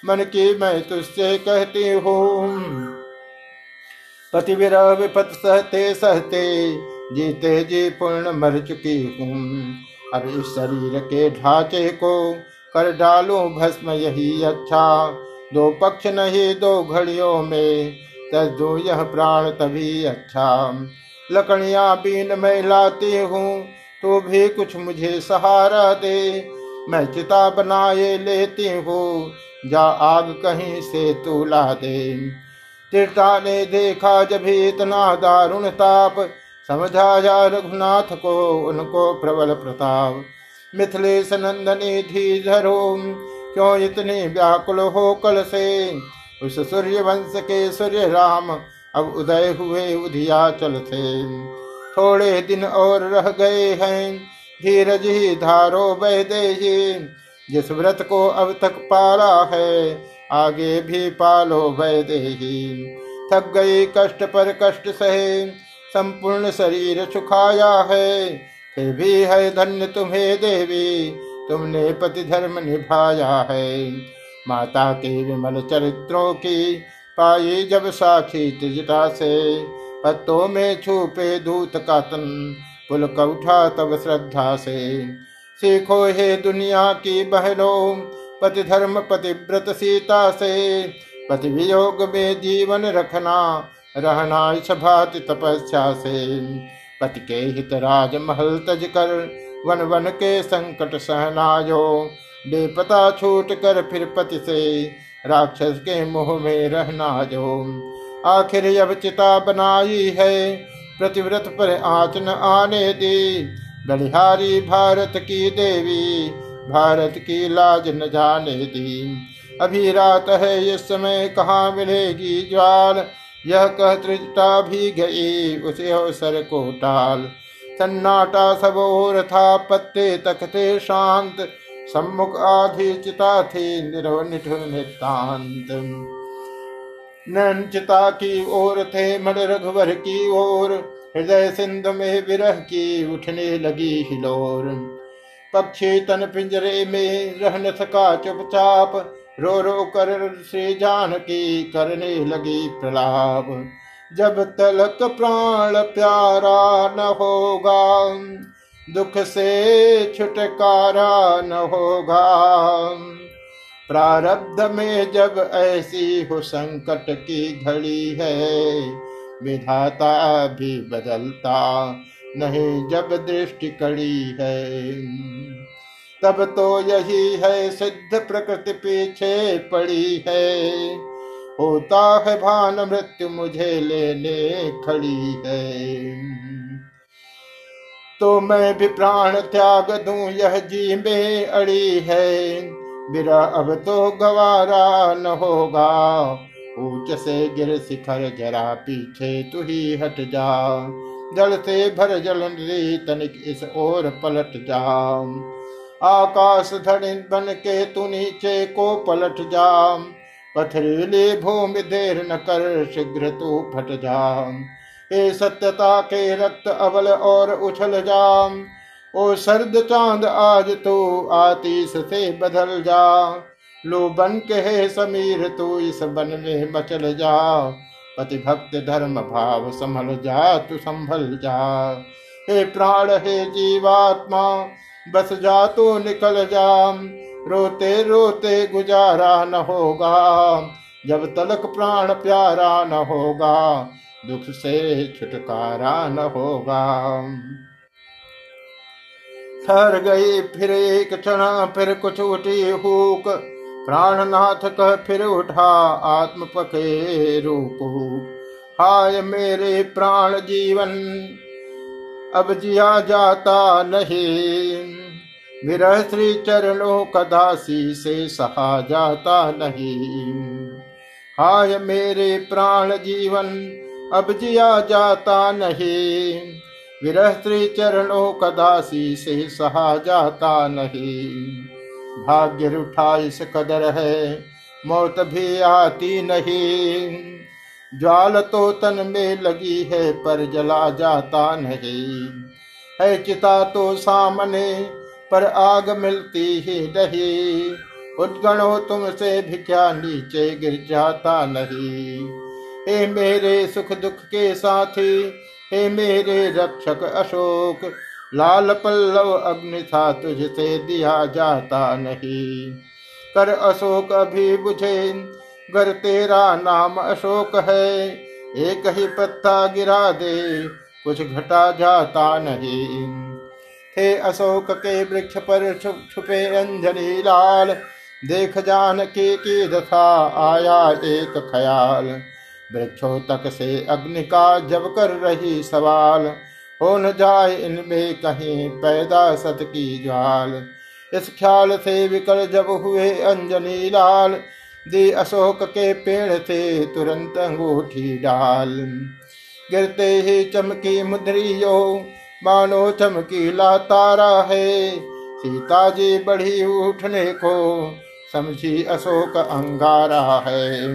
मन की मैं तुझसे कहती हूँ। पति विरह विपत सहते सहते जीते जी पूर्ण मर चुकी हूँ। अब इस शरीर के ढांचे को कर डालू भस्म यही अच्छा। दो पक्ष नहीं, दो घड़ियों में तज यह प्राण तभी अच्छा लकड़ियाँ बीन मैं लाती हूँ तो भी कुछ मुझे सहारा दे। मैं चिता बनाए लेती हूँ, जा आग कहीं से तू ला दे। तीर्था ने देखा जब इतना दारुण ताप समझाया रघुनाथ को, उनको प्रबल प्रताप। मिथिलेश नंदनी धीधरो क्यों इतनी व्याकुल हो कल से? उस सूर्य वंश के सूर्य राम अब उदय हुए उधिया चल थे। थोड़े दिन और रह गए हैं, धीरज ही धारो वैदेही जिस व्रत को अब तक पाला है, आगे भी पालो वैदेही थक गई कष्ट पर कष्ट सहे, संपूर्ण शरीर सुखाया है। फिर भी है धन्य तुम्हें देवी, तुमने पति धर्म निभाया है। माता के विमल चरित्रों की पाई जब साखी त्रिजटा से। पत्तों में छुपे दूत का तन पुलक उठा तब श्रद्धा से। सीखो हे दुनिया की बहनों पति धर्म पतिव्रत सीता से। पति वियोग में जीवन रखना, रहना इस भाति तपस्या से। पति के हित राज महल तज कर, वन वन के संकट सहनायो। बेपता छूट कर फिर पति से, राक्षस के मुँह में रहना जो। आखिर अब चिता बनाई है, प्रतिव्रत पर आँच न आने दी। बलिहारी भारत की देवी, भारत की लाज न जाने दी। अभी रात है, इस समय कहाँ मिलेगी ज्वाल? यह कह त्रिजटा भी गई, उसे अवसर को टाल। सन्नाटा सब और था, पत्ते तखते शांत। सम्मुख आधि चिता थी निरव निठुर नितांत चिता की ओर थे मण रघुवर की ओर, हृदय सिंधु में विरह की उठने लगी हिलोर। पक्षी तन पिंजरे में रह न सका चुपचाप, रो रो कर श्री जानकी करने लगी प्रलाप। जब तलक प्राण प्यारा न होगा दुख से छुटकारा न होगा। प्रारब्ध में जब ऐसी हो संकट की घड़ी है, विधाता भी बदलता नहीं जब दृष्टि कड़ी है। तब तो यही है, सिद्ध प्रकृति पीछे पड़ी है। होता है भान मृत्यु मुझे लेने खड़ी है। तो मैं भी प्राण त्याग दूँ, यह जी में अड़ी है। मेरा अब तो गवारा न होगा। ऊंच से गिर शिखर, जरा पीछे तू ही हट जा। जल से भर जल तनिक इस ओर पलट जा। आकाश धड़िन बन के तू नीचे को पलट जा। पथरीली भूमि देर न कर, शीघ्र तू फट जा। हे सत्यता के रक्त अबल और उछल जाम। ओ सर्द चाँद, आज तू आतीश से बदल जा। लो बन के हे समीर, तू इस बन में मचल जा। पति भक्त धर्म भाव संभल जा, तू संभल जा। हे प्राण, हे जीवात्मा, बस जा तू निकल जा। रोते रोते गुजारा न होगा, जब तलक प्राण प्यारा न होगा। दुख से छुटकारा न होगा। ठहर गई फिर एक क्षण, फिर कुछ उठी हुक। प्राणनाथ कह फिर उठा, आत्म पके रूप हाय मेरे प्राण जीवन, अब जिया जाता नहीं। विरह श्री चरणों कदासी से सहा जाता नहीं। हाय मेरे प्राण जीवन अब जिया जाता नहीं। विरह श्री चरणों कदासी से सहा जाता नहीं। भाग्य उठा इस कदर है, मौत भी आती नहीं। ज्वाल तो तन में लगी है, पर जला जाता नहीं। है चिता तो सामने, पर आग मिलती ही नहीं। उद्गणो तुमसे भी क्या नीचे गिर जाता नहीं। हे मेरे सुख दुख के साथी, हे मेरे रक्षक अशोक, लाल पल्लव अग्नि था तुझसे दिया जाता नहीं। कर अशोक अभी बुझे, गर तेरा नाम अशोक है, एक ही पत्ता गिरा दे, कुछ घटा जाता नहीं। थे अशोक के वृक्ष पर छुपे अंजनी लाल, देख जान के की दशा, आया एक ख्याल। वृक्षों तक से अग्नि का जब कर रही सवाल। हो न जाए इनमें कहीं पैदा सत की ज्वाल। इस ख्याल से विकल जब हुए अंजनी लाल। दे अशोक के पेड़ से तुरंत अंगूठी डाल। गिरते ही चमकी मुद्रियो, मानो चमकीला तारा है। सीता जी बढ़ी उठने को, समझी अशोक अंगारा है।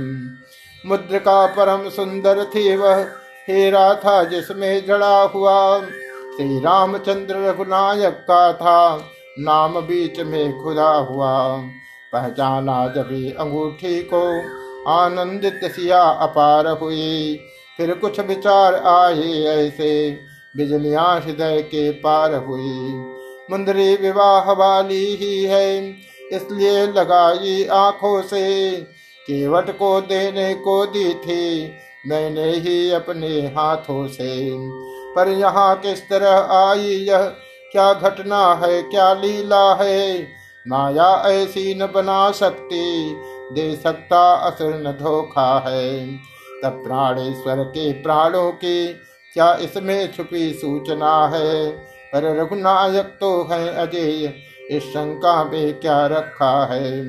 मुद्रिका परम सुंदर थी वह हीरा था जिसमें जड़ा हुआ, श्री रामचंद्र रघुनायक का था, नाम बीच में खुदा हुआ। पहचाना जब अंगूठी को, आनंदित सिया अपार हुई। फिर कुछ विचार आए ऐसे, बिजलियाँ हृदय के पार हुई। मुंदरी विवाह वाली ही है, इसलिए लगाई आँखों से। केवट को देने को दी थी, मैंने ही अपने हाथों से। पर यहाँ किस तरह आई यह? क्या घटना है? क्या लीला है? माया ऐसी न बना सकती, दे सकता असर न धोखा है। तब प्राणेश्वर के प्राणों की क्या इसमें छुपी सूचना है? पर रघुनायक तो है अजय, इस शंका में क्या रखा है?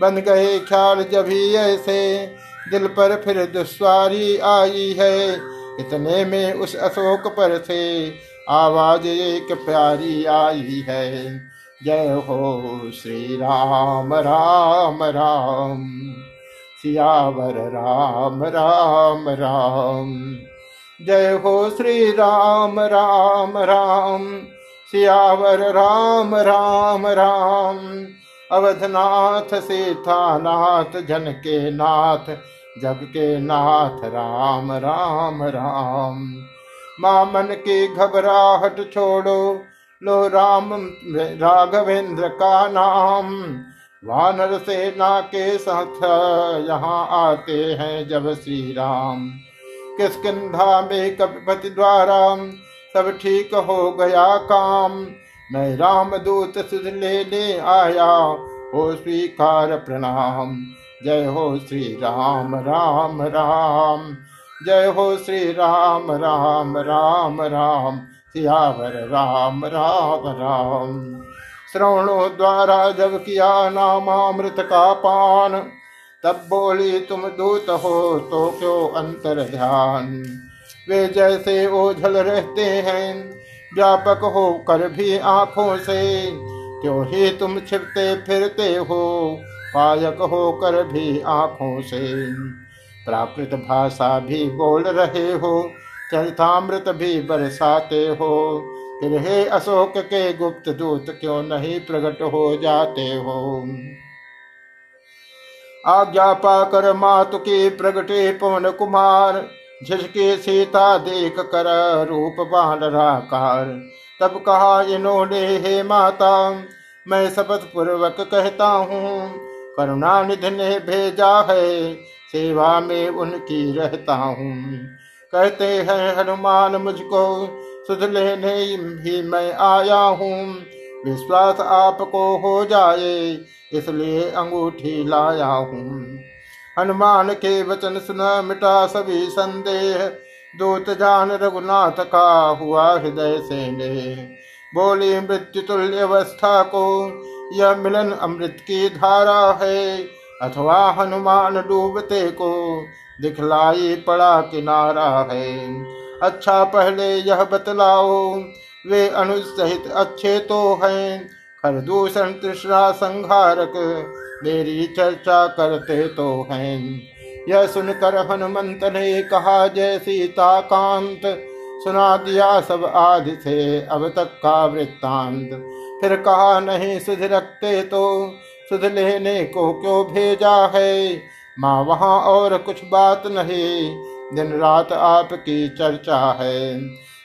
बन गए ख्याल ही ऐसे। दिल पर फिर दुश्वारी आई है। इतने में उस अशोक पर से आवाज़ एक प्यारी आई है। जय हो श्री राम राम राम। सियावर राम राम राम। जय हो श्री राम राम राम। सियावर राम राम राम। अवधनाथ सीतानाथ जन के नाथ, जग के नाथ। राम राम राम। माँ मन की घबराहट छोड़ो, लो राम, राघवेंद्र का नाम। वानर सेना के साथ यहाँ आते हैं जब श्री राम किस किसकिधा में कपिपति द्वारा सब ठीक हो गया काम। मैं राम दूत सुध लेने आया। हो स्वीकार प्रणाम। जय हो श्री राम राम राम। जय हो श्री राम राम राम राम। सियावर राम राम राम। श्रवणों द्वारा जब किया नामामृत का पान, तब बोली, तुम दूत हो तो क्यों अंतर ध्यान वे जैसे ओझल रहते हैं व्यापक हो कर भी आँखों से। क्यों ही तुम छिपते फिरते हो, पायक हो कर भी आँखों से। प्राकृत भाषा भी बोल रहे हो, चरितामृत भी बरसाते हो। फिर हे अशोक के गुप्त दूत, क्यों नहीं प्रकट हो जाते हो? आज्ञा पाकर मातु की प्रगटे पवन कुमार झिझके सीता देख कर रूप बानराकार तब कहा इन्होंने, हे माता, मैं शपथ पूर्वक कहता हूँ, करुणानिधि ने भेजा है, सेवा में उनकी रहता हूँ। कहते हैं, हनुमान, मुझको सुध लेने ही मैं आया हूँ। विश्वास आपको हो जाए, इसलिए अंगूठी लाया हूँ। हनुमान के वचन सुना मिटा सभी संदेह। दूत जान रघुनाथ का हुआ हृदय से ने बोली मृत्यु तुल्य अवस्था को, यह मिलन अमृत की धारा है। अथवा हनुमान डूबते को, दिखलाई पड़ा किनारा है। अच्छा पहले यह बतलाओ, वे अनुसहित अच्छे तो हैं। खरदूषण तृष्णा संहारक मेरी चर्चा करते तो हैं। यह सुनकर हनुमंत ने कहा, जय सीता कांत सुना दिया सब आदि से, अब तक का वृत्तांत। फिर कहा, नहीं सुध रखते तो सुध लेने को क्यों भेजा है? माँ वहाँ और कुछ बात नहीं, दिन रात आपकी चर्चा है।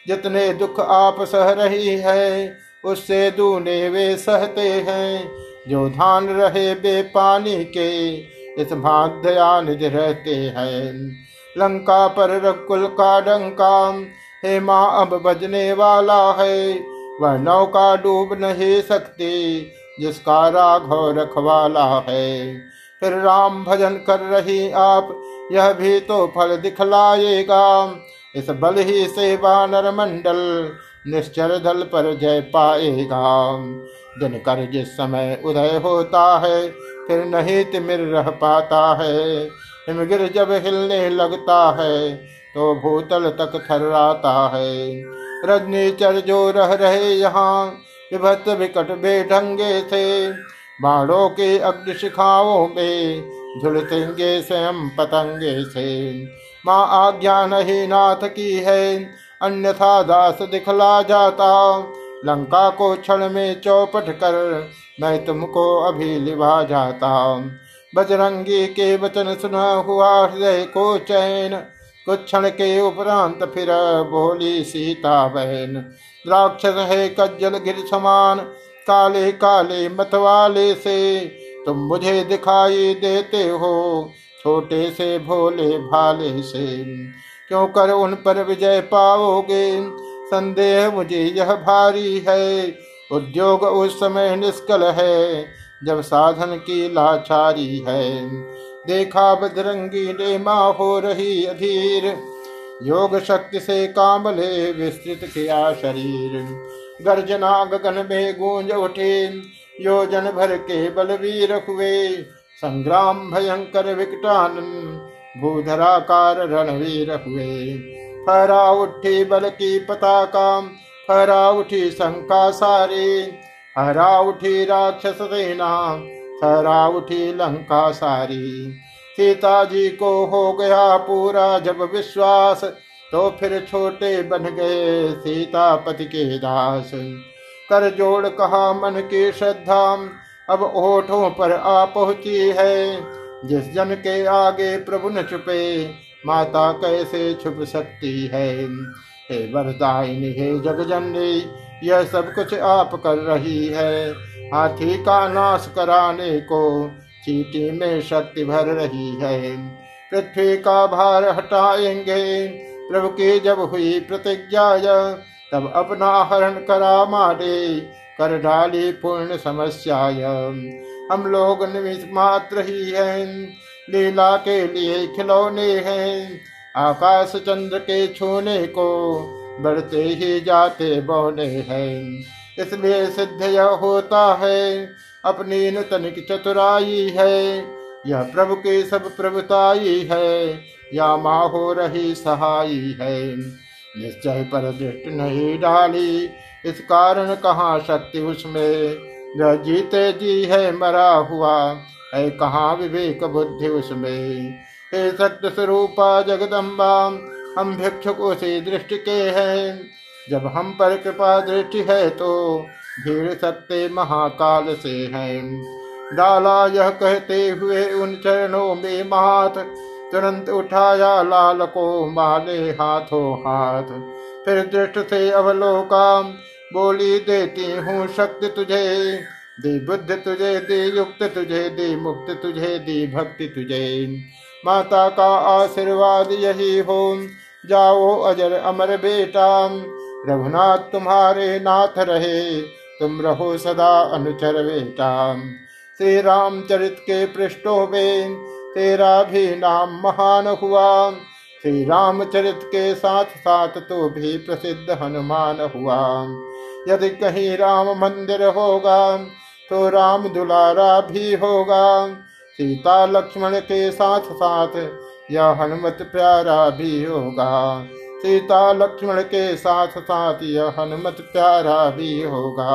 जितने दुख आप सह रही है उससे दूने वे सहते हैं। जो धान रहे बेपानी के, इस भाग्या निधि रहते हैं। लंका पर रकुल का डंका हे माँ, अब बजने वाला है। वह नौका डूब नहीं सकती, जिसका राघव रखवाला है। फिर राम भजन कर रही आप, यह भी तो फल दिखलाएगा। इस बल ही से वानर मंडल निश्चर दल पर जय पाएगा दिन कर जिस समय उदय होता है, फिर नहीं तिमिर रह पाता है। हिमगिर जब हिलने लगता है तो भूतल तक थर्राता है। रजनी चर जो रह रहे यहाँ विभत्त विकट बेढंगे थे। बाणों के अग्नि शिखाओं में झुलसेंगे स्वयं पतंगे से माँ आज्ञा नहीं नाथ की है अन्यथा दास दिखला जाता। लंका को क्षण में चौपट कर मैं तुमको अभी लिभा जाता। बजरंगी के वचन सुना हुआ हृदय को चैन, कुछ क्षण के उपरांत फिर बोली सीता बहन राक्षस है कज्जल गिर समान, काले काले मतवाले से तुम मुझे दिखाई देते हो, छोटे से भोले भाले से। क्यों कर उन पर विजय पाओगे? संदेह मुझे यह भारी है। उद्योग उस समय निष्कल है, जब साधन की लाचारी है। देखा बदरंगी ने माँ हो रही अधीर, योग शक्ति से कामले विस्तृत किया शरीर। गर्जना गगन में गूंज उठे, योजन भर के बलवीर हुए। संग्राम भयंकर विकटान भूधराकार रणवीर हुए। फहरा उठी बल की पताका फहरा उठी शंका सारे। हरा उठी राक्षस सेना फहरा उठी लंका सारी। सीता जी को हो गया पूरा जब विश्वास तो फिर छोटे बन गए सीतापति के दास। कर जोड़ कहा मन की श्रद्धा, अब ओठों पर आ पहुँची है। जिस जन के आगे प्रभु न छुपे, माता कैसे छुप सकती है? हे वरदायिनी, हे जगजननी, यह सब कुछ आप कर रही है। हाथी का नाश कराने को चीटी में शक्ति भर रही है। पृथ्वी का भार हटाएँगे, प्रभु की जब हुई प्रतिज्ञा, तब अपना हरण करा मारे, कर डाली पूर्ण समस्या। हम लोग निमित मात्र ही हैं। लीला के लिए खिलौने हैं। आकाश चंद्र के छूने को बढ़ते ही जाते बौने हैं। इसलिए सिद्ध यह होता है, अपनी तनिक चतुराई है। यह प्रभु के सब प्रभुताई है, या माँ हो रही सहाई है। निश्चय पर दृष्टि नहीं डाली, इस कारण कहाँ शक्ति उसमें? जो जीते जी है मरा हुआ, है कहाँ विवेक बुद्धि उसमें? हे सत्य स्वरूपा जगदम्बा, हम भिक्षुक उसी दृष्टि के हैं। जब हम पर कृपा दृष्टि है तो भीड़ सत्य महाकाल से है। डाला यह कहते हुए उन चरणों में मात, तुरंत उठाया लाल को माले हाथों हाथ। फिर दृष्ट से अवलोका बोली देती हूँ शक्ति तुझे, दी बुद्ध तुझे, दी युक्त तुझे, दी मुक्त तुझे, दी भक्ति तुझे। माता का आशीर्वाद यही हो, जाओ अजर अमर बेटा, रघुनाथ तुम्हारे नाथ रहे, तुम रहो सदा अनुचर बेटा। श्री रामचरित के पृष्ठों में तेरा भी नाम महान हुआ श्री रामचरित के साथ साथ तो भी प्रसिद्ध हनुमान हुआ। यदि कहीं राम मंदिर होगा तो राम दुलारा भी होगा। सीता लक्ष्मण के साथ साथ यह हनुमत प्यारा भी होगा। सीता लक्ष्मण के साथ साथ यह हनुमत प्यारा भी होगा।